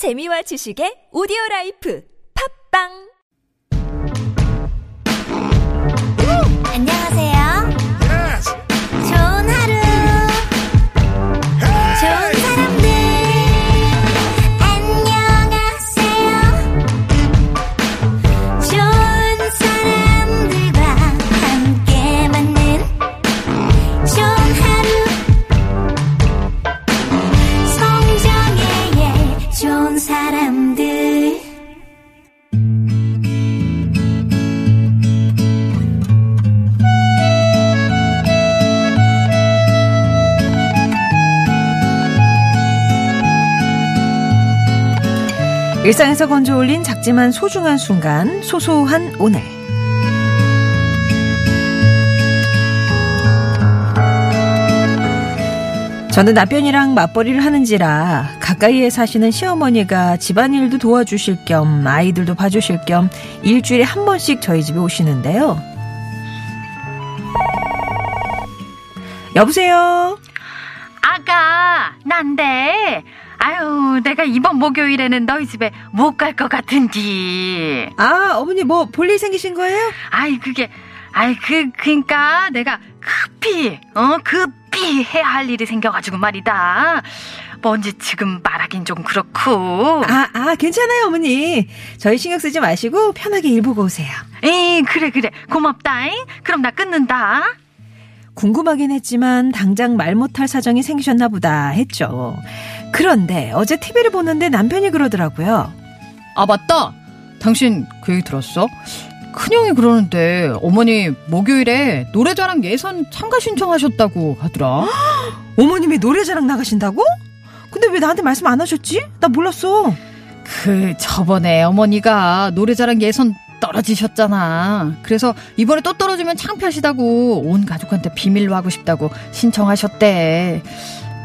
재미와 지식의 오디오 라이프. 팝빵 일상에서 건져 올린 작지만 소중한 순간, 소소한 오늘. 저는 남편이랑 맞벌이를 하는지라 가까이에 사시는 시어머니가 집안일도 도와주실 겸 아이들도 봐주실 겸 일주일에 한 번씩 저희 집에 오시는데요. 여보세요? 아가, 난데. 아유, 내가 이번 목요일에는 너희 집에 못 갈 것 같은지. 아, 어머니 뭐 볼일 생기신 거예요? 아이, 그게, 아이, 그, 그니까 내가 급히, 어, 급히 해야 할 일이 생겨가지고 말이다. 뭔지 지금 말하긴 좀 그렇고. 아, 아, 괜찮아요, 어머니. 저희 신경 쓰지 마시고 편하게 일 보고 오세요. 에이, 그래, 그래. 고맙다잉. 그럼 나 끊는다. 궁금하긴 했지만 당장 말 못할 사정이 생기셨나 보다 했죠. 그런데 어제 TV를 보는데 남편이 그러더라고요. 아, 맞다. 당신 그 얘기 들었어? 큰형이 그러는데 어머니 목요일에 노래자랑 예선 참가 신청하셨다고 하더라. 어머님이 노래자랑 나가신다고? 근데 왜 나한테 말씀 안 하셨지? 나 몰랐어. 그 저번에 어머니가 노래자랑 예선 떨어지셨잖아. 그래서 이번에 또 떨어지면 창피하시다고 온 가족한테 비밀로 하고 싶다고 신청하셨대.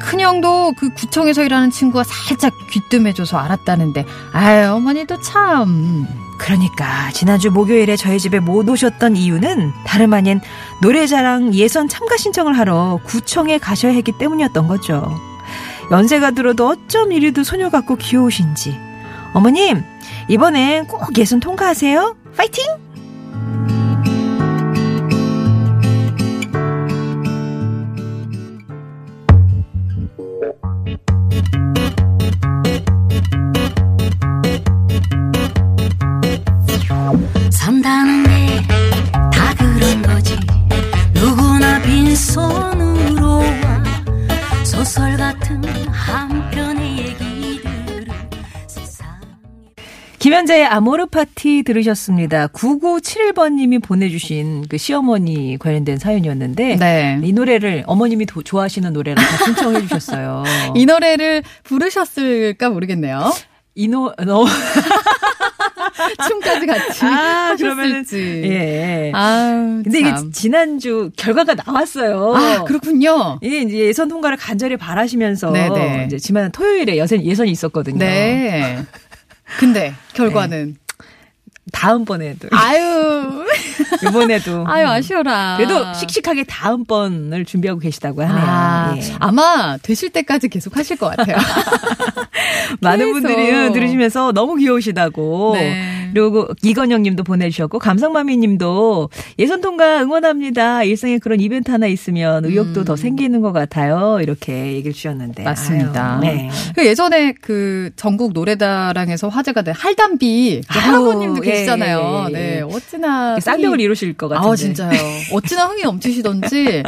큰형도 그 구청에서 일하는 친구가 살짝 귀뜸해줘서 알았다는데, 아유, 어머니도 참. 그러니까 지난주 목요일에 저희 집에 못 오셨던 이유는 다름 아닌 노래자랑 예선 참가 신청을 하러 구청에 가셔야 했기 때문이었던 거죠. 연세가 들어도 어쩜 이리도 소녀 같고 귀여우신지. 어머님, 이번엔 꼭 예선 통과하세요. 파이팅! 김연자의 아모르 파티 들으셨습니다. 9971번님이 보내주신 그 시어머니 관련된 사연이었는데 네. 이 노래를 어머님이 도- 좋아하시는 노래를 다 신청해 주셨어요. 이 노래를 부르셨을까 모르겠네요. 이 노, 너, 춤까지 같이 아, 하셨을지. 예. 아, 근데 이게 참. 지난주 결과가 나왔어요. 아, 그렇군요. 이게 이제 예선 통과를 간절히 바라시면서 네네. 이제 지난 토요일에 예선 예선이 있었거든요. 네. 근데 결과는 다음번에도 아유. 이번에도 아유 아쉬워라. 그래도 씩씩하게 다음번을 준비하고 계시다고 하네요. 아, 예. 아마 되실 때까지 계속 하실 것 같아요. 많은. 분들이 들으시면서 너무 귀여우시다고. 네. 그리고 이건영 님도 보내주셨고, 감성마미 님도 예선 통과 응원합니다. 일상에 그런 이벤트 하나 있으면 의욕도 더 생기는 것 같아요. 이렇게 얘기를 주셨는데. 음. 맞습니다. 아유, 네. 그 예전에 그 전국 노래다랑에서 화제가 된 할담비 그 할아버님도 예, 계시잖아요. 예, 예, 예. 네, 어찌나 쌍벽을 이루실 것 같은데. 아 진짜요. 어찌나 흥이 넘치시던지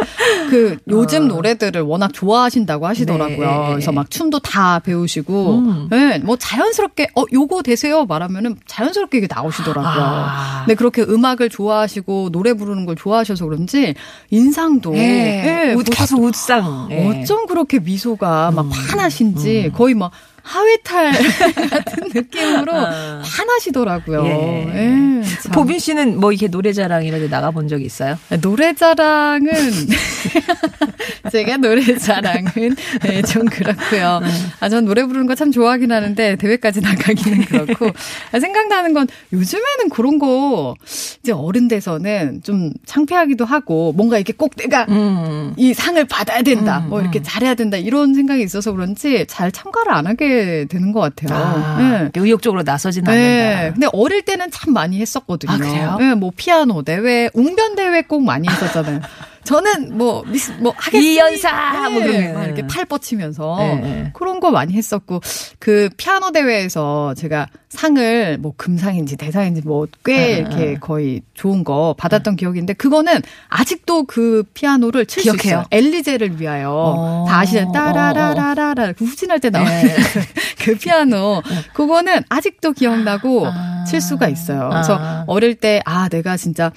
그 요즘 노래들을 워낙 좋아하신다고 하시더라고요. 네. 그래서 막 춤도 다 배우시고, 음. 네, 뭐 자연스럽게 어 요거 되세요 말하면은 자연스럽게 이게 나오시더라고요. 아. 근데 그렇게 음악을 좋아하시고 노래 부르는 걸 좋아하셔서 그런지 인상도 예. 예, 웃, 보셔- 계속 웃상. 예. 어쩜 그렇게 미소가 막 음. 환하신지 거의 막 하회탈 같은 느낌으로 아. 화나시더라고요. 예. 예, 참. 보빈 씨는 뭐 이렇게 노래자랑 이런 데 나가본 적 있어요? 노래자랑은 제가 노래자랑은 네, 좀 그렇고요. 아, 전 노래 부르는 거 참 좋아하긴 하는데 대회까지 나가기는 그렇고 아, 생각나는 건 요즘에는 그런 거 이제 어른 돼서는 좀 창피하기도 하고 뭔가 이렇게 꼭 내가 음. 이 상을 받아야 된다, 음, 뭐 이렇게 음. 잘해야 된다 이런 생각이 있어서 그런지 잘 참가를 안 하게 하게 되는 것 같아요. 아, 네. 이렇게 의욕적으로 나서진 네. 않는다. 근데 어릴 때는 참 많이 했었거든요. 아, 그래요? 네, 뭐 피아노 대회, 웅변 대회 꼭 많이 했었잖아요. 저는 뭐 미스 뭐 하겠습니다. 이연사 뭐 그러면. 막 이렇게 팔 뻗치면서 네, 네. 그런 거 많이 했었고 그 피아노 대회에서 제가 상을 뭐 금상인지 대상인지 뭐꽤 아, 이렇게 아. 거의 좋은 거 받았던 기억인데 그거는 아직도 그 피아노를 칠수 기억해요? 있어요. 엘리제를 위하여 어. 다 아시잖아요. 따라라라라라 그 후진할 때 나오는 네. 그 피아노 그거는 아직도 기억나고 아. 칠 수가 있어요. 그래서 아. 어릴 때 아 내가 진짜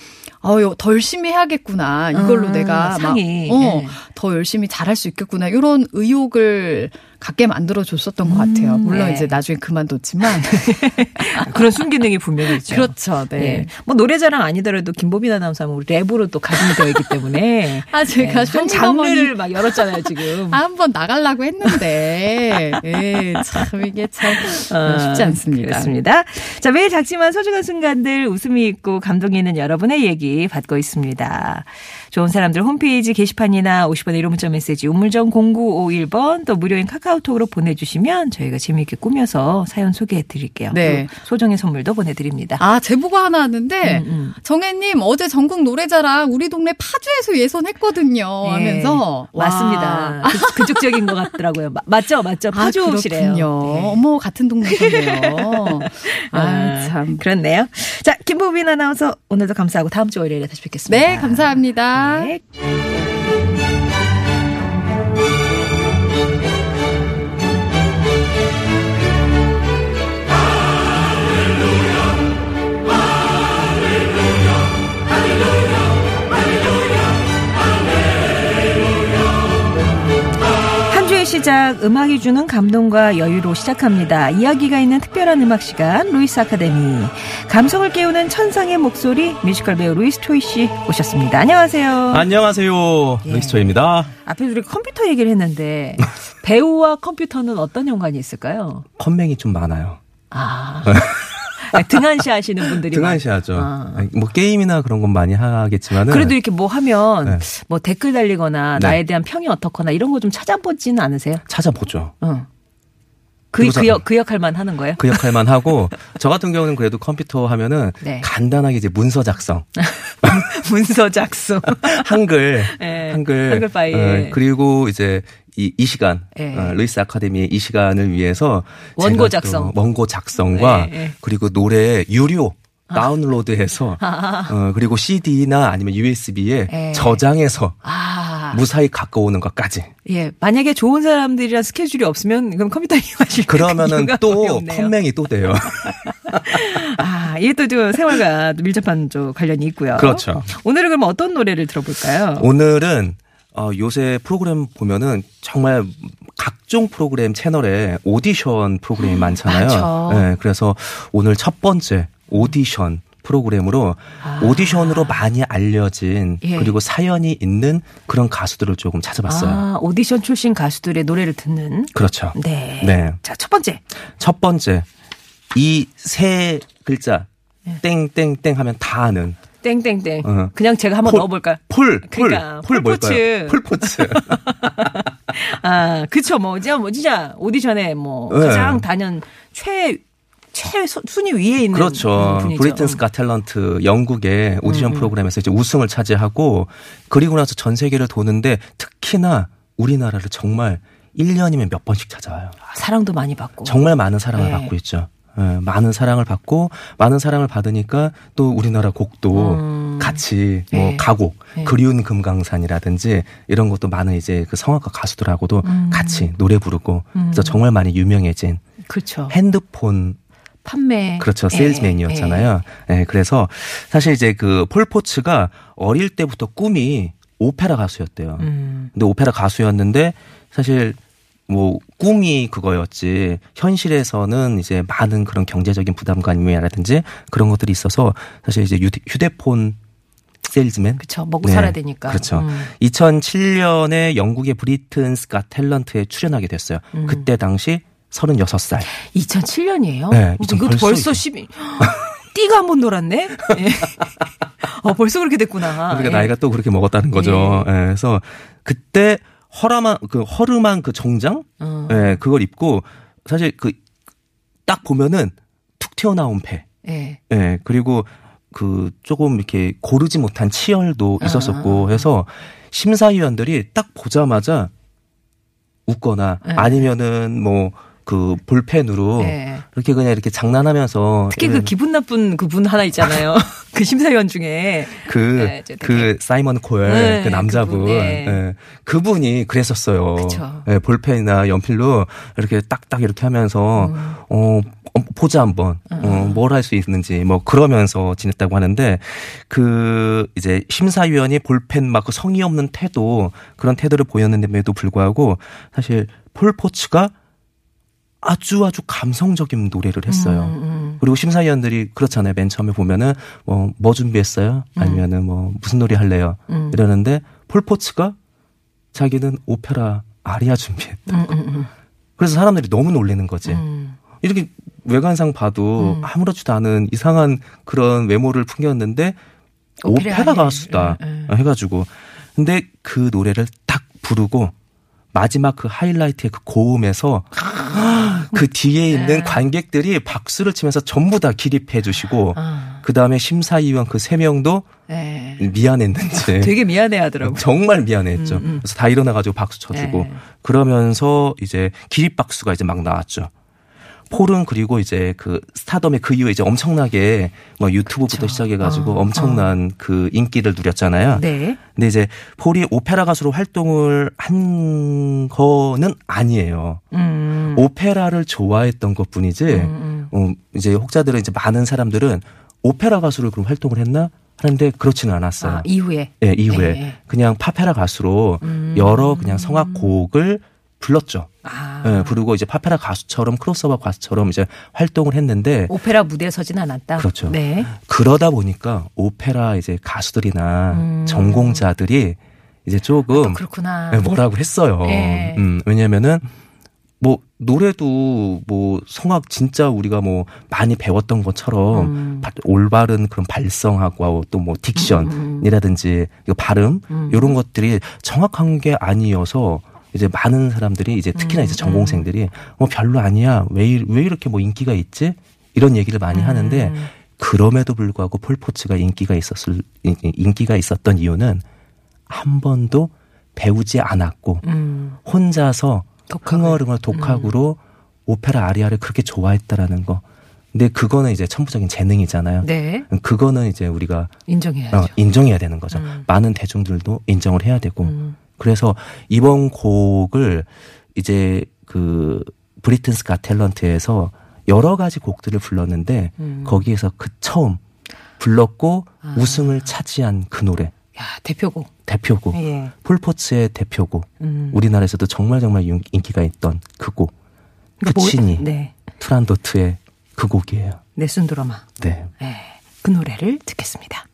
어요 더 열심히 해야겠구나 이걸로 음, 내가 상이. 막, 어, 예. 더 열심히 잘할 수 있겠구나 이런 의욕을 갖게 만들어 줬었던 것 같아요. 물론 네. 이제 나중에 그만뒀지만 그런 순기능이 분명히 있죠. 그렇죠. 네. 네. 뭐 노래자랑 아니더라도 김보빈 아나운서는 우리 랩으로 또 가슴이 되어 있기 때문에 아 제가 네, 한 장르를 막 열었잖아요 지금. 한번 나가려고 했는데 예, 참 이게 참 어, 쉽지 않습니다. 그렇습니다. 자, 매일 작지만 소중한 순간들 웃음이 있고 감동이 있는 여러분의 얘기 받고 있습니다. 좋은 사람들 홈페이지 게시판이나 50번의 1호 문자 메시지 우물정 0951번 또 무료인 카카오톡으로 보내주시면 저희가 재미있게 꾸며서 사연 소개해 드릴게요. 네. 또 소정의 선물도 보내드립니다. 아 제보가 하나 왔는데 음, 음. 정혜님 어제 전국 노래자랑 우리 동네 파주에서 예선했거든요 네. 하면서 와. 맞습니다. 그, 지역인 것 같더라고요. 마- 맞죠? 맞죠? 파주시래요. 아. 네. 어머 같은 동네셨네요. 아, 아, 참. 그렇네요. 자, 김보빈 아나운서 오늘도 감사하고 다음 주 월요일에 다시 뵙겠습니다. 네, 감사합니다. 네. 시작 음악이 주는 감동과 여유로 시작합니다. 이야기가 있는 특별한 음악 시간 루이스 아카데미 감성을 깨우는 천상의 목소리 뮤지컬 배우 루이스 초이 씨 오셨습니다. 안녕하세요. 안녕하세요. 예. 루이스 초이입니다. 앞에 우리 컴퓨터 얘기를 했는데 배우와 컴퓨터는 어떤 연관이 있을까요? 컴맹이 좀 많아요. 아 등한시 하시는 분들이 등한시 하죠. 많- 아. 뭐 게임이나 그런 건 많이 하겠지만은 그래도 이렇게 뭐 하면 네. 뭐 댓글 달리거나 네. 나에 대한 평이 어떻거나 이런 거 좀 찾아보지는 않으세요? 찾아보죠. 응. 그, 그, 역, 그 역할만 하는 거예요? 그 역할만 하고 저 같은 경우는 그래도 컴퓨터 하면은 네. 간단하게 이제 문서 작성, 문서 작성. 한글, 네, 한글, 한글 파일. 어, 그리고 이제 이, 이 시간 네. 어, 루이스 아카데미의 이 시간을 위해서 원고 작성. 원고 작성과 네, 네. 그리고 노래 유료 다운로드해서 어, 그리고 CD나 아니면 USB에 네. 저장해서 아. 무사히 갖고 오는 것까지. 예. 만약에 좋은 사람들이랑 스케줄이 없으면 그럼 컴퓨터 이용하실 그러면은 또. 컴맹이 또 돼요. 아, 이게 또좀 생활과 밀접한 좀 관련이 있고요. 그렇죠. 오늘은 그럼 어떤 노래를 들어볼까요? 오늘은 어, 요새 프로그램 보면은 정말 각종 프로그램 채널에 오디션 프로그램이 많잖아요. 많죠. 네, 그래서 오늘 첫 번째 오디션 프로그램으로 오디션으로 많이 알려진 아. 예. 그리고 사연이 있는 그런 가수들을 조금 찾아봤어요. 아, 오디션 출신 가수들의 노래를 듣는. 그렇죠. 네. 네. 자, 첫 번째. 첫 번째 이 세 글자 네. 땡땡땡 하면 다 아는 땡땡땡. 어. 그냥 제가 한번 폴- 넣어 볼까요? 풀, 풀, 그러니까, 풀 폴포츠. 뭘까요? 풀포츠. 아, 그쵸. 뭐, 진짜, 뭐, 진짜, 오디션에 뭐, 네. 가장 단연 최, 최 수- 순위 위에 있는. 그렇죠. 분이죠. 음. 브리튼스 가 탤런트 영국의 오디션 프로그램에서 이제 우승을 차지하고 그리고 나서 전 세계를 도는데 특히나 우리나라를 정말 1년이면 몇 번씩 찾아와요. 아, 사랑도 많이 받고. 정말 많은 사랑을 네. 받고 있죠. 예, 많은 사랑을 받고 많은 사랑을 받으니까 또 우리나라 곡도 음. 같이 뭐 네. 가곡 네. 그리운 금강산이라든지 이런 것도 많은 이제 그 성악가 가수들하고도 음. 같이 노래 부르고 그래서 정말 많이 유명해진 그렇죠. 핸드폰 판매. 그렇죠. 예, 세일즈맨이었잖아요. 예, 그래서 사실 이제 그 폴포츠가 어릴 때부터 꿈이 오페라 가수였대요. 예. 음. 근데 오페라 가수였는데 사실 뭐 꿈이 그거였지 현실에서는 이제 많은 그런 경제적인 부담감이라든지 그런 것들이 있어서 사실 이제 휴대- 휴대폰 세일즈맨 그쵸. 먹고 네, 살아야 되니까. 그렇죠. 음. 2007년에 영국의 Britain's Got Talent에 출연하게 됐어요. 음. 그때 당시 36살. 2007년이에요? 네, 이거 벌써 벌써 이제- 12. 띠가 한 번 놀았네? 예. 어, 벌써 그렇게 됐구나. 그러니까 예. 나이가 또 그렇게 먹었다는 거죠. 예, 그래서 그때 허름한 그 허름한 그 정장, 어. 예, 그걸 입고 사실 그 딱 보면은 툭 튀어나온 배. 예. 예, 그리고 그 조금 이렇게 고르지 못한 치열도 아. 있었었고 해서 심사위원들이 딱 보자마자 웃거나 예. 아니면은 뭐그 볼펜으로 예. 이렇게 그냥 이렇게 장난하면서 특히 그 기분 나쁜 그 분 하나 있잖아요. 그 심사위원 중에. 그, 네, 그 되게- 사이먼 코엘 네, 그 남자분 그분, 네. 예, 그분이 그랬었어요. 예, 볼펜이나 연필로 이렇게 딱딱 이렇게 하면서 음. 어 어, 보자 한번 어, 뭘 할 수 있는지 뭐 그러면서 지냈다고 하는데 그 이제 심사위원이 볼펜 막 그 성의 없는 태도 그런 태도를 보였는데도 불구하고 사실 폴 포츠가 아주 아주 감성적인 노래를 했어요. 음, 그리고 심사위원들이 그렇잖아요. 맨 처음에 보면은 뭐, 뭐 준비했어요? 아니면은 뭐 무슨 노래 할래요? 음. 이러는데 폴포츠가 자기는 오페라 아리아 준비했다. 음, 음, 음, 그래서 사람들이 너무 놀래는 거지. 음. 이렇게 외관상 봐도 음. 아무렇지도 않은 이상한 그런 외모를 풍겼는데 오페라 오페라, 아리아. 가수다 예, 해가지고 근데 그 노래를 딱 부르고 마지막 그 하이라이트의 그 고음에서 그 뒤에 있는 네. 관객들이 박수를 치면서 전부 다 기립해 주시고 아, 그 다음에 심사위원 그 세 명도 예. 미안했는지 되게 미안해 하더라고요. 정말 미안했죠. 음, 음. 그래서 다 일어나가지고 박수 쳐주고 네. 그러면서 이제 기립 박수가 이제 막 나왔죠. 폴은 그리고 이제 그 스타덤의 그 이후에 이제 엄청나게 뭐 유튜브부터 그쵸. 시작해가지고 어, 엄청난 그 인기를 누렸잖아요. 네. 근데 이제 폴이 오페라 가수로 활동을 한 거는 아니에요. 음. 오페라를 좋아했던 것 뿐이지, 음, 어, 이제 혹자들은 이제 많은 사람들은 오페라 가수로 그럼 활동을 했나? 하는데 그렇지는 않았어요. 아, 이후에. 예, 이후에 예. 그냥 파페라 가수로 음. 여러 그냥 성악 곡을 불렀죠. 아. 예, 부르고 이제 파페라 가수처럼 크로스오버 가수처럼 이제 활동을 했는데 오페라 무대에 서진 않았다. 그렇죠. 네. 그러다 보니까 오페라 이제 가수들이나 음. 전공자들이 이제 조금 또 그렇구나. 예, 뭐라고 했어요. 예. 음, 왜냐면은 뭐 노래도 뭐 성악 진짜 우리가 뭐 많이 배웠던 것처럼 음. 바- 올바른 그런 발성하고 또 뭐 딕션이라든지 이거 발음 음. 이런 것들이 정확한 게 아니어서 이제 많은 사람들이 이제 특히나 음, 이제 전공생들이 뭐 별로 아니야 왜, 이- 왜 이렇게 뭐 인기가 있지 이런 얘기를 많이 하는데 음. 그럼에도 불구하고 폴포츠가 인기가 있었을 인- 인기가 있었던 이유는 한 번도 배우지 않았고 음. 혼자서. 흥얼흥얼 독학으로 오페라 아리아를 그렇게 좋아했다라는 거. 근데 그거는 이제 천부적인 재능이잖아요. 네. 그거는 이제 우리가 인정해야죠. 어, 인정해야 되는 거죠. 음. 많은 대중들도 인정을 해야 되고. 음. 그래서 이번 곡을 이제 그 Britain's Got Talent에서 여러 가지 곡들을 불렀는데 음. 거기에서 그 처음 불렀고 아. 우승을 차지한 그 노래 야, 대표곡. 대표곡 예. 폴포츠의 대표곡 음. 우리나라에서도 정말 정말 인- 인기가 있던 그 곡. 그러니까 뭐- 네. 투란도트의 그 곡이에요. 네슨 드라마. 네. 예. 그 노래를 듣겠습니다.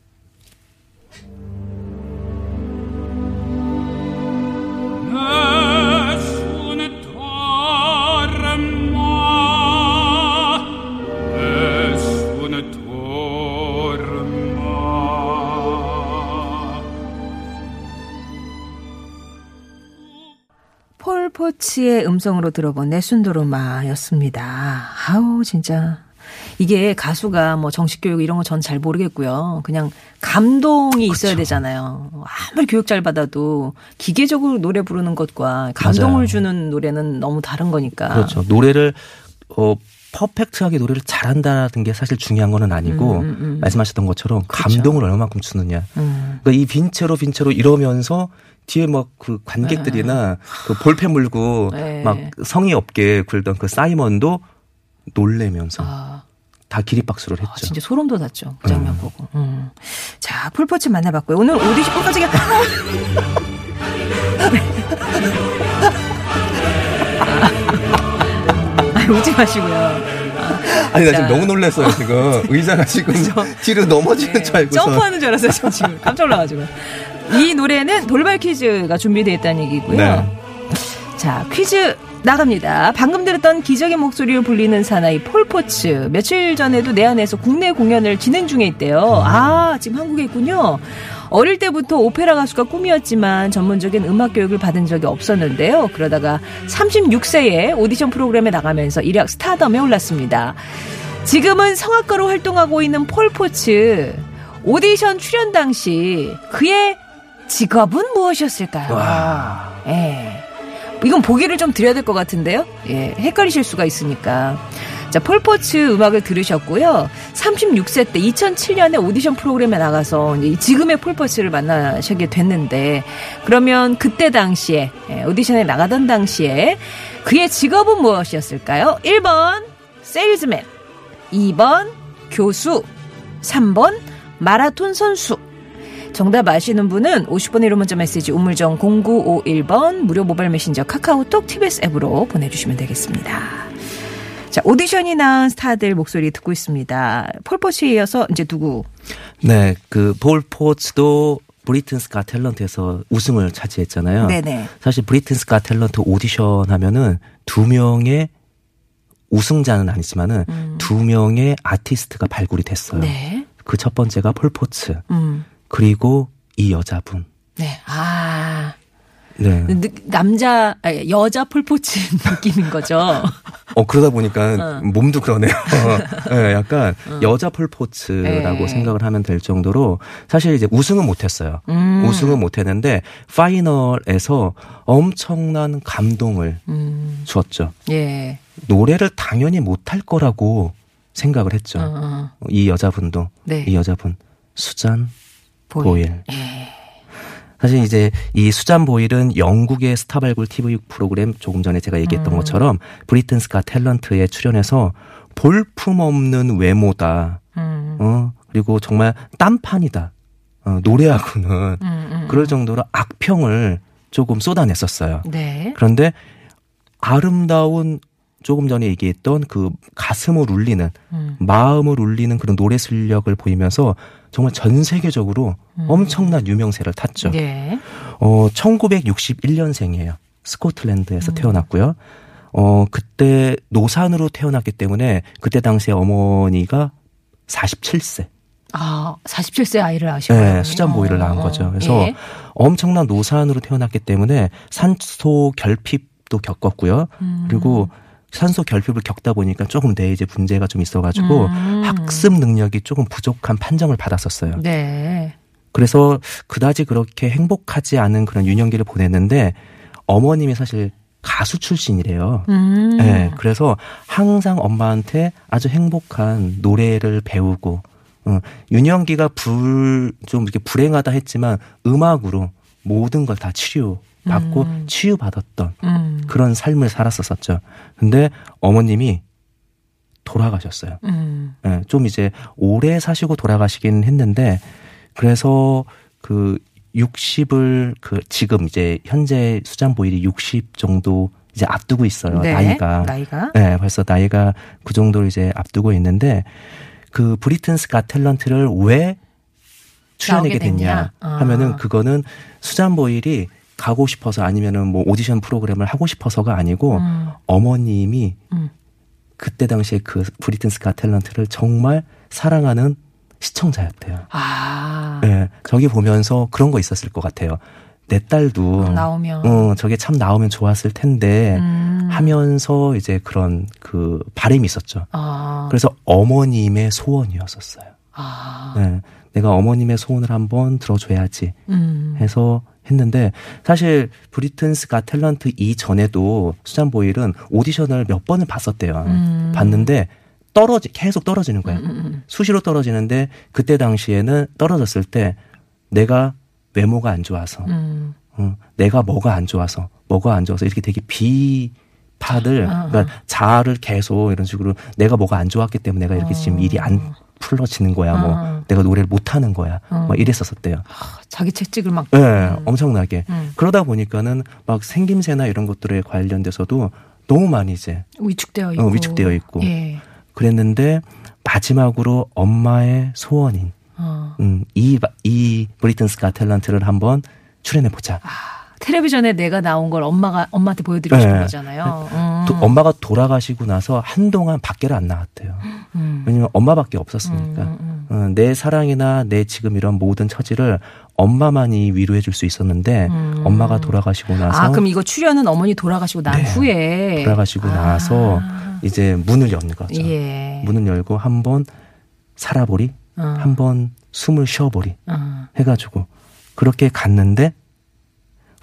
폴 포츠의 음성으로 들어본 네순도로마였습니다. 아우 진짜 이게 가수가 뭐 정식 교육 이런 거 전 잘 모르겠고요. 그냥 감동이 있어야 되잖아요. 아무리 교육 잘 받아도 기계적으로 노래 부르는 것과 감동을 맞아요. 주는 노래는 너무 다른 거니까. 그렇죠. 노래를 어 퍼펙트하게 노래를 잘한다는 게 사실 중요한 거는 아니고 음, 음, 음. 말씀하셨던 것처럼 감동을 얼마만큼 주느냐. 음. 그러니까 이 빈체로 빈체로 이러면서 뒤에 막 그 관객들이나 그 볼펜 물고 네. 막 성의 없게 굴던 그 사이먼도 놀래면서 아, 다 기립박수를 아, 했죠. 진짜 소름 돋았죠. 그 장면 보고. 음. 자, 폴포츠 만나봤고요. 오늘 오디션 폴포츠가 아, 웃지 마시고요. 아니 나 자. 지금 너무 놀랐어요 지금 의자가 지금 뒤로 넘어지는 줄 알고서 점프하는 줄 알았어요, 저 지금. 깜짝 놀라가지고. 이 노래는 돌발 퀴즈가 준비되어 있다는 얘기고요. 네. 자, 자, 퀴즈 나갑니다. 방금 들었던 기적의 목소리로 불리는 사나이 폴포츠. 며칠 전에도 내한에서 국내 공연을 진행 중에 있대요. 아, 지금 한국에 있군요. 어릴 때부터 오페라 가수가 꿈이었지만 전문적인 음악 교육을 받은 적이 없었는데요. 그러다가 36세에 오디션 프로그램에 나가면서 일약 스타덤에 올랐습니다. 지금은 성악가로 활동하고 있는 폴포츠. 오디션 출연 당시 그의 직업은 무엇이었을까요? 예. 이건 보기를 좀 드려야 될 것 같은데요. 예, 헷갈리실 수가 있으니까. 자, 폴포츠 음악을 들으셨고요. 36세 때 2007년에 오디션 프로그램에 나가서 이제 지금의 폴포츠를 만나시게 됐는데 그러면 그때 당시에 예, 오디션에 나가던 당시에 그의 직업은 무엇이었을까요? 1번 세일즈맨, 2번 교수, 3번 마라톤 선수. 정답 아시는 분은 50원의 유료 문자 메시지 우물정 0951번 무료 모바일 메신저 카카오톡 TBS 앱으로 보내주시면 되겠습니다. 자, 오디션이 나온 스타들 목소리 듣고 있습니다. 폴포츠에 이어서 이제 누구? 네, 그 폴포츠도 Britain's Got Talent에서 우승을 차지했잖아요. 네네. 사실 Britain's Got Talent 오디션 하면은 두 명의 우승자는 아니지만은 두 명의 아티스트가 발굴이 됐어요. 네. 그 첫 번째가 폴 포츠. 음. 그리고 이 여자분. 네. 아. 네. 느- 남자, 아니, 여자 폴포츠 느낌인 거죠. 어 그러다 보니까 몸도 그러네요. 네, 약간 여자 폴포츠라고 네. 생각을 하면 될 정도로 사실 이제 우승은 못했어요. 음. 우승은 못했는데 파이널에서 엄청난 감동을 음. 주었죠. 예. 노래를 당연히 못할 거라고 생각을 했죠. 어, 어. 이 여자분도 네. 이 여자분 수잔 보일. 예. 사실 이제 이 수잔 보일은 영국의 스타 발굴 TV 프로그램 조금 전에 제가 얘기했던 음. 것처럼 브리튼스가 탤런트에 출연해서 볼품 없는 외모다. 음. 어, 그리고 정말 딴판이다. 어, 노래하고는 음, 음. 그럴 정도로 악평을 조금 쏟아냈었어요. 네. 그런데 아름다운 조금 전에 얘기했던 그 가슴을 울리는 음. 마음을 울리는 그런 노래 실력을 보이면서 정말 전 세계적으로 엄청난 유명세를 탔죠. 음. 네. 어 1961년생이에요. 스코틀랜드에서 음. 태어났고요. 어 그때 노산으로 태어났기 때문에 그때 당시에 어머니가 47세. 아, 47세 아이를 아시고요. 네, 수잔 보이를 낳은 거죠. 그래서 예. 엄청난 노산으로 태어났기 때문에 산소 결핍도 겪었고요. 음. 그리고 산소 결핍을 겪다 보니까 조금 내 이제 문제가 좀 있어가지고 음. 학습 능력이 조금 부족한 판정을 받았었어요. 네. 그래서 그다지 그렇게 행복하지 않은 그런 유년기를 보냈는데 어머님이 사실 가수 출신이래요. 음. 네, 그래서 항상 엄마한테 아주 행복한 노래를 배우고 어, 유년기가 불 좀 이렇게 불행하다 했지만 음악으로 모든 걸 다 치료 받고 치유받았던 음. 그런 삶을 살았었었죠. 근데 어머님이 돌아가셨어요. 음. 예, 좀 이제 오래 사시고 돌아가시긴 했는데 그래서 그 60을 그 지금 이제 현재 수장 보일이 60 정도 이제 앞두고 있어요. 네. 나이가. 나이가. 네, 벌써 나이가 그 정도로 이제 앞두고 있는데 그 Britain's Got Talent를 왜 출연하게 됐냐? 됐냐 아. 하면은 그거는 수잔 보일이 가고 싶어서 아니면은 뭐 오디션 프로그램을 하고 싶어서가 아니고 음. 어머님이 음. 그때 당시에 그 Britain's Got Talent를 정말 사랑하는 시청자였대요. 아. 예, 저기 보면서 그런 거 있었을 것 같아요. 내 딸도 나오면. 어, 저게 참 나오면 좋았을 텐데 음. 하면서 이제 그런 그 바람이 있었죠. 아. 그래서 어머님의 소원이었었어요. 아. 예, 내가 어머님의 소원을 한번 들어줘야지 음. 해서 했는데 사실 Britain's Got Talent 이전에도 수잔 보일은 오디션을 몇 번을 봤었대요. 음. 봤는데 떨어지 계속 떨어지는 거예요. 음, 음. 수시로 떨어지는데 그때 당시에는 떨어졌을 때 내가 외모가 안 좋아서 음. 어, 내가 뭐가 안 좋아서 뭐가 안 좋아서 이렇게 되게 비하를 아, 그러니까 자아를 계속 이런 식으로 내가 뭐가 안 좋았기 때문에 내가 이렇게 지금 일이 안 풀러지는 거야 뭐 아. 내가 노래를 못 하는 거야 어. 막 이랬었었대요. 자기 책찍을 막. 예, 엄청나게. 음. 그러다 보니까는 막 생김새나 이런 것들에 관련돼서도 너무 많이 이제 위축되어 있고. 어, 위축되어 있고. 예. 그랬는데 마지막으로 엄마의 소원인 어. 음, 이, 이 브리튼스 가 탤런트를 한번 출연해 보자. 텔레비전에 내가 나온 걸 엄마가 엄마한테 보여드리고 싶은 네. 거잖아요. 음. 또 엄마가 돌아가시고 나서 한동안 밖에를 안 나왔대요. 음. 왜냐면 엄마밖에 없었으니까. 음, 음, 어, 내 사랑이나 내 지금 이런 모든 처지를 엄마만이 위로해 줄 수 있었는데 음. 엄마가 돌아가시고 나서 아 그럼 이거 출연은 어머니 돌아가시고 난 네. 후에 돌아가시고 아. 나서 이제 문을 여는 거죠. 예. 문을 열고 한번 살아보리, 어. 한번 숨을 쉬어보리 어. 해가지고 그렇게 갔는데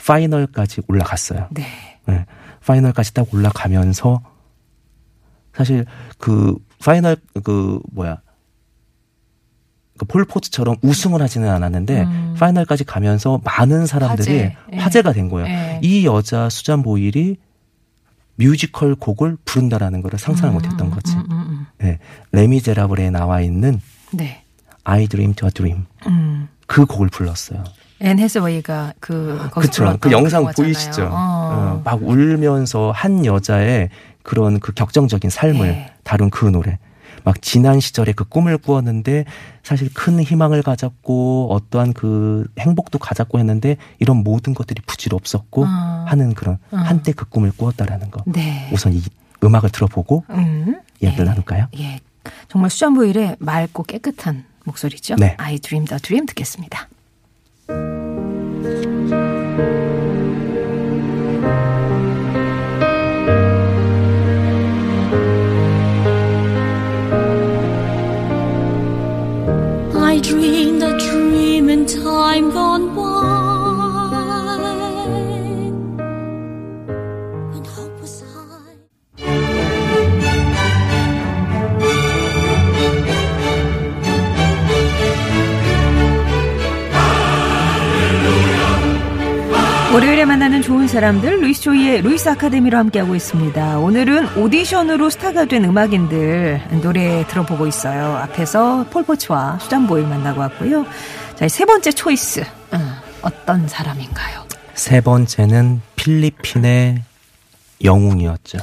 final까지 올라갔어요. 네. 네, final까지 딱 올라가면서 사실 그 final 그 뭐야 그 폴포츠처럼 우승을 하지는 않았는데 음. final까지 가면서 많은 사람들이 화제. 예. 화제가 된 거예요. 예. 이 여자 수잔 보일이 뮤지컬 곡을 부른다라는 거를 상상을 못했던 거지. 음, 음, 네, 레미제라블에 나와 있는 음. 네. I Dreamed a Dream 음. 그 곡을 불렀어요. 앤 해서웨이가 그 거기서 그쵸. 그 영상. 보이시죠? 어. 어, 막 울면서 한 여자의 그런 그 격정적인 삶을 네. 다룬 그 노래. 막 지난 시절에 그 꿈을 꾸었는데 사실 큰 희망을 가졌고 어떠한 그 행복도 가졌고 했는데 이런 모든 것들이 부질없었고 어. 하는 그런 어. 한때 그 꿈을 꾸었다라는 거. 네. 우선 이 음악을 들어보고 음. 이야기를 예. 나눌까요? 예. 정말 수잔 보일의 맑고 깨끗한 목소리죠. 네. I Dream the Dream 듣겠습니다. Thank you. 사람들 루이스 초이의 루이스 아카데미로 함께하고 있습니다. 오늘은 오디션으로 스타가 된 음악인들 노래 들어보고 있어요. 앞에서 폴포츠와 수잔 보일 만나고 왔고요. 자, 세 번째 choice 어, 어떤 사람인가요? 세 번째는 필리핀의 영웅이었죠.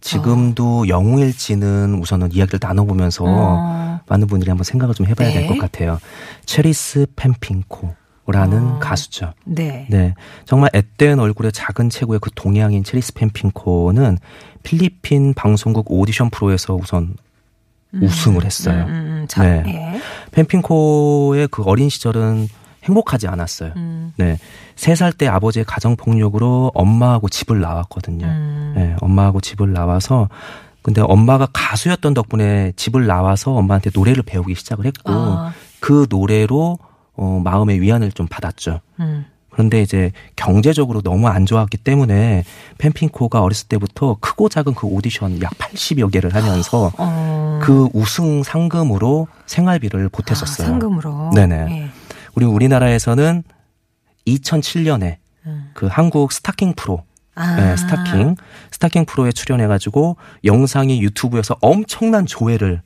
지금도 영웅일지는 우선은 이야기를 나눠보면서 어. 많은 분들이 한번 생각을 좀 해봐야 될 네. 것 같아요. 체리스 펜핑코 라는 어. 가수죠. 네. 네. 정말 앳된 얼굴의 작은 체구의 그 동양인 체리스 펜핑코는 필리핀 방송국 오디션 프로에서 우선 우승을 했어요. 음, 음, 자, 네. 예. 펜핑코의 그 어린 시절은 행복하지 않았어요. 음, 네. 세 살 때 아버지의 가정폭력으로 엄마하고 집을 나왔거든요. 음. 네, 엄마하고 집을 나와서 근데 엄마가 가수였던 덕분에 집을 나와서 엄마한테 노래를 배우기 시작을 했고 아. 그 노래로 어 마음의 위안을 좀 받았죠. 음. 그런데 이제 경제적으로 너무 안 좋았기 때문에 펜핑코가 어렸을 때부터 크고 작은 그 오디션 약 80여 개를 하면서 어. 그 우승 상금으로 생활비를 보탰었어요. 아, 상금으로. 네네. 예. 우리 우리나라에서는 2007년에 음. 그 한국 스타킹 프로 아. 네, 스타킹 스타킹 프로에 출연해가지고 영상이 유튜브에서 엄청난 조회를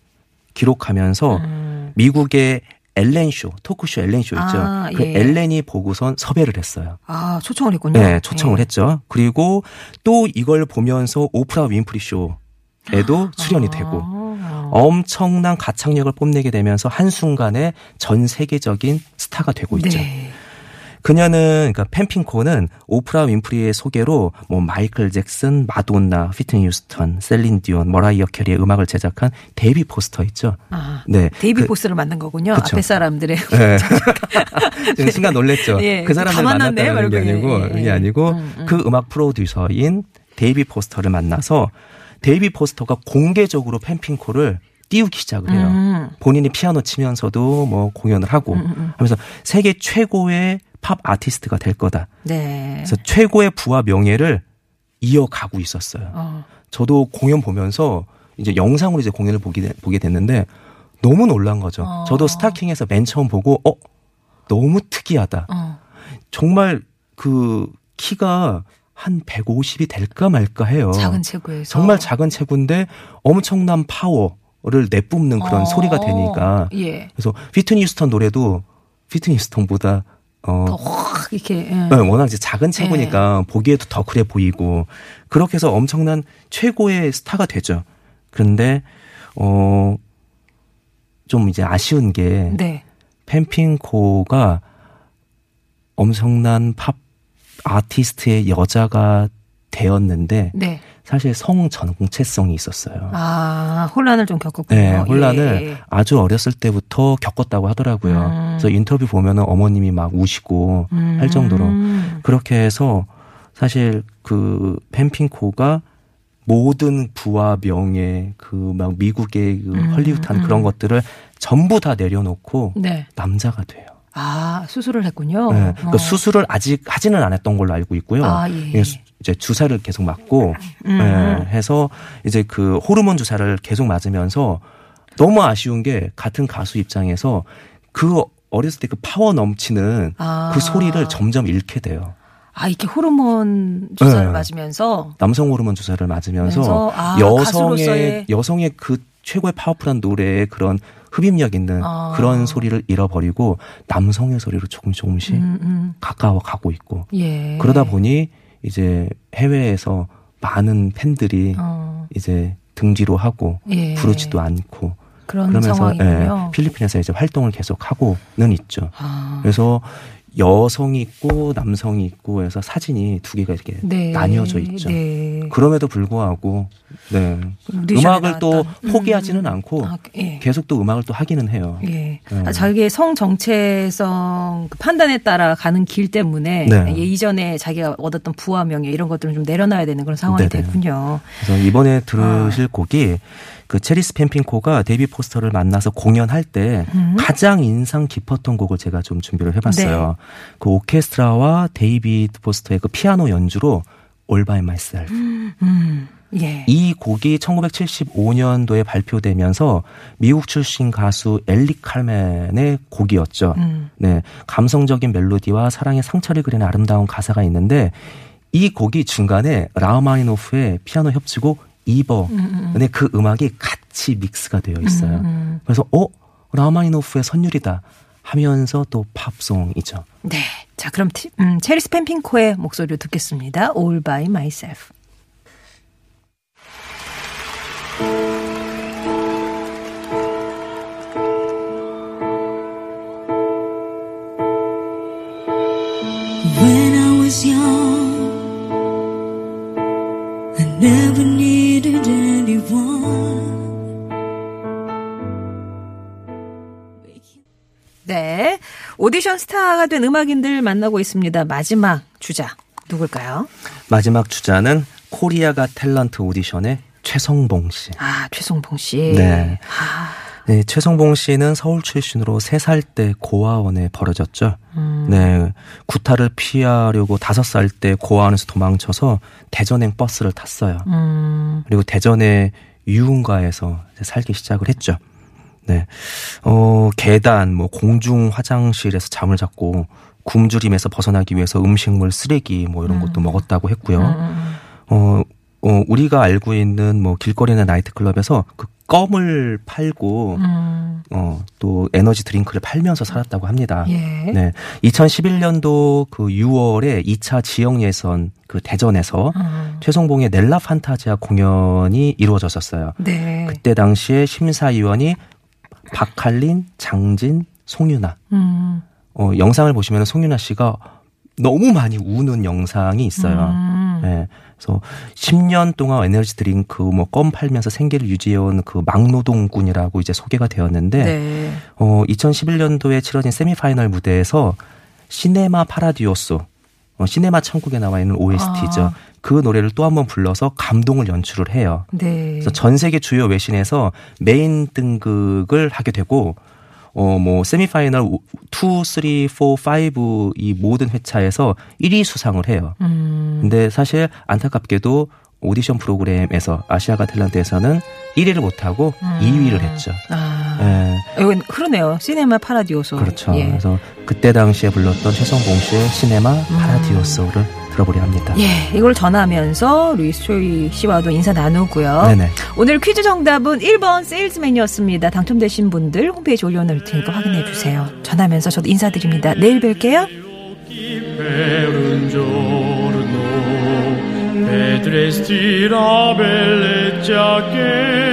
기록하면서 음. 미국의 엘렌 쇼 토크쇼 엘렌 쇼 있죠. 아, 그 예. 엘렌이 보고선 섭외를 했어요. 아, 초청을 했군요. 네, 초청을 예. 했죠. 그리고 또 이걸 보면서 오프라 윈프리 쇼에도 출연이 되고 아. 엄청난 가창력을 뽐내게 되면서 한순간에 전 세계적인 스타가 되고 있죠. 네. 그녀는 그러니까 펨핀코는 오프라 윈프리의 소개로 뭐 마이클 잭슨, 마돈나, 휘트니 휴스턴, 셀린 디온, 머라이어 캐리의 음악을 제작한 데이비드 포스터 있죠. 아, 네. 데이비드 그- 포스터를 만난 거군요. 그쵸. 앞에 사람들의. 네. 지금 순간 놀랬죠. 예, 그 사람을 만났다는 게. 아니고 예, 예. 그게 아니고 음, 음. 그 음악 프로듀서인 데이비드 포스터를 만나서 데이비드 포스터가 공개적으로 펨핀코를 띄우기 시작을 해요. 음. 본인이 피아노 치면서도 뭐 공연을 하고 하면서 세계 최고의 팝 아티스트가 될 거다. 네. 그래서 최고의 부와 명예를 이어가고 있었어요. 어. 저도 공연 보면서 이제 영상으로 이제 공연을 보게, 되- 보게 됐는데 너무 놀란 거죠. 어. 저도 스타킹에서 맨 처음 보고 어 너무 특이하다. 어. 정말 그 키가 한 150이 될까 말까 해요. 작은 체구에서. 정말 작은 체구인데 엄청난 파워 를 내뿜는 그런 어. 소리가 되니까 예. 그래서 피트니 휴스턴 노래도 피트니 휴스턴보다 어 더확 이렇게. 예. 네, 워낙 이제 작은 체구니까 보기에도 더 그래 보이고 그렇게 해서 엄청난 최고의 스타가 되죠. 그런데 어 좀 이제 아쉬운 게 네. 펜핑코가 엄청난 팝 아티스트의 여자가 되었는데 네. 사실 성 정체성이 있었어요. 아, 혼란을 좀 겪었군요. 네, 혼란을 예. 아주 어렸을 때부터 겪었다고 하더라고요. 음. 그래서 인터뷰 보면은 어머님이 막 우시고 음. 할 정도로 그렇게 해서 사실 그 펜핑코가 모든 부와 명예 그 막 미국의 그 음, 헐리우드한 음. 그런 것들을 전부 다 내려놓고 네. 남자가 돼요. 아, 수술을 했군요. 네, 그러니까 어. 수술을 아직 하지는 않았던 걸로 알고 있고요. 아, 예. 이제 주사를 계속 맞고 음. 예, 해서 이제 그 호르몬 주사를 계속 맞으면서 너무 아쉬운 게 같은 가수 입장에서 그 어렸을 때 그 파워 넘치는 아. 그 소리를 점점 잃게 돼요. 아, 이렇게 호르몬 주사를 네. 맞으면서 남성 호르몬 주사를 맞으면서 아, 여성의 가수로서의 여성의 그 최고의 파워풀한 노래의 그런 흡입력 있는 아. 그런 소리를 잃어버리고 남성의 소리로 조금 조금씩 음, 음. 가까워 가고 있고 예. 그러다 보니 이제 해외에서 많은 팬들이 어, 이제 등지려 하고 예. 부르지도 않고 그러면서. 예, 필리핀에서 이제 활동을 계속 하고는 있죠. 아. 그래서 여성이 있고 남성이 있고 해서 사진이 두 개가 이렇게 네. 나뉘어져 있죠. 네. 그럼에도 불구하고 네. 음악을 또 나왔던. 포기하지는 않고 아, 예. 계속 또 음악을 또 하기는 해요. 예. 음. 아, 자기의 성 정체성 그 판단에 따라 가는 길 때문에 네. 예, 이전에 자기가 얻었던 부와 명예 이런 것들을 좀 내려놔야 되는 그런 상황이 네네. 됐군요. 그래서 이번에 아. 들으실 곡이 그 채리스 펨핀코가 데이비드 포스터를 만나서 공연할 때 음. 가장 인상 깊었던 곡을 제가 좀 준비를 해봤어요. 네. 그 오케스트라와 데이비드 포스터의 그 피아노 연주로 All by Myself. 음. 예. 이 곡이 1975년도에 발표되면서 미국 출신 가수 엘리 칼맨의 곡이었죠. 음. 네, 감성적인 멜로디와 사랑의 상처를 그리는 아름다운 가사가 있는데 이 곡이 중간에 라흐마니노프의 피아노 협주곡 이버의 그 음악이 같이 믹스가 되어 있어요. 음. 그래서 어 라흐마니노프의 선율이다 하면서 또 팝송이죠. 네. 자, 그럼 티- 음, 체리스 펜핑코의 목소리를 듣겠습니다. All by myself. 오디션 스타가 된 음악인들 만나고 있습니다. 마지막 주자. 누굴까요? 마지막 주자는 코리아 갓 탤런트 오디션의 최성봉 씨. 아, 최성봉 씨. 네. 아, 네, 최성봉 씨는 서울 출신으로 3살 때 고아원에 버려졌죠. 음. 네, 구타를 피하려고 5살 때 고아원에서 도망쳐서 대전행 버스를 탔어요. 음, 그리고 대전의 유흥가에서 살기 시작을 했죠. 네, 어, 계단, 뭐, 공중 화장실에서 잠을 잤고, 굶주림에서 벗어나기 위해서 음식물, 쓰레기, 뭐, 이런 것도 먹었다고 했고요. 음, 어, 어, 우리가 알고 있는 뭐 길거리나 나이트클럽에서 그 껌을 팔고 음, 어, 또 에너지 드링크를 팔면서 살았다고 합니다. 예. 네. 2011년도 그 6월에 2차 지역 예선 그 대전에서 음, 최성봉의 넬라 판타지아 공연이 이루어졌었어요. 네. 그때 당시에 심사위원이 박칼린, 장진, 송윤아. 음, 어, 영상을 보시면 송윤아 씨가 너무 많이 우는 영상이 있어요. 음, 네. 그래서 10년 동안 에너지 드링크 뭐 껌 팔면서 생계를 유지해온 그 막노동꾼이라고 이제 소개가 되었는데 네. 어 2011년도에 치러진 세미파이널 무대에서 시네마 파라디소 어, 시네마 천국에 나와 있는 OST죠. 아. 그 노래를 또 한 번 불러서 감동을 연출을 해요. 네. 그래서 전 세계 주요 외신에서 메인 등극을 하게 되고 어 뭐 세미파이널 2, 3, 4, 5 이 모든 회차에서 1위 수상을 해요. 음, 근데 사실 안타깝게도 오디션 프로그램에서 아시아 갓 탤런트에서는 1위를 못하고 음. 2위를 했죠. 아, 예, 이건 그러네요. 시네마 파라디소. 그렇죠. 예. 그래서 그때 당시에 불렀던 최성봉 씨의 시네마 파라디소를 들어보려 합니다. 예, 이걸 전하면서 루이스 초이 씨와도 인사 나누고요. 네네. 오늘 퀴즈 정답은 1번 세일즈맨이었습니다. 당첨되신 분들 홈페이지 올려놓을 테니까 확인해 주세요. 전하면서 저도 인사드립니다. 내일 뵐게요. vedresti la bellezza che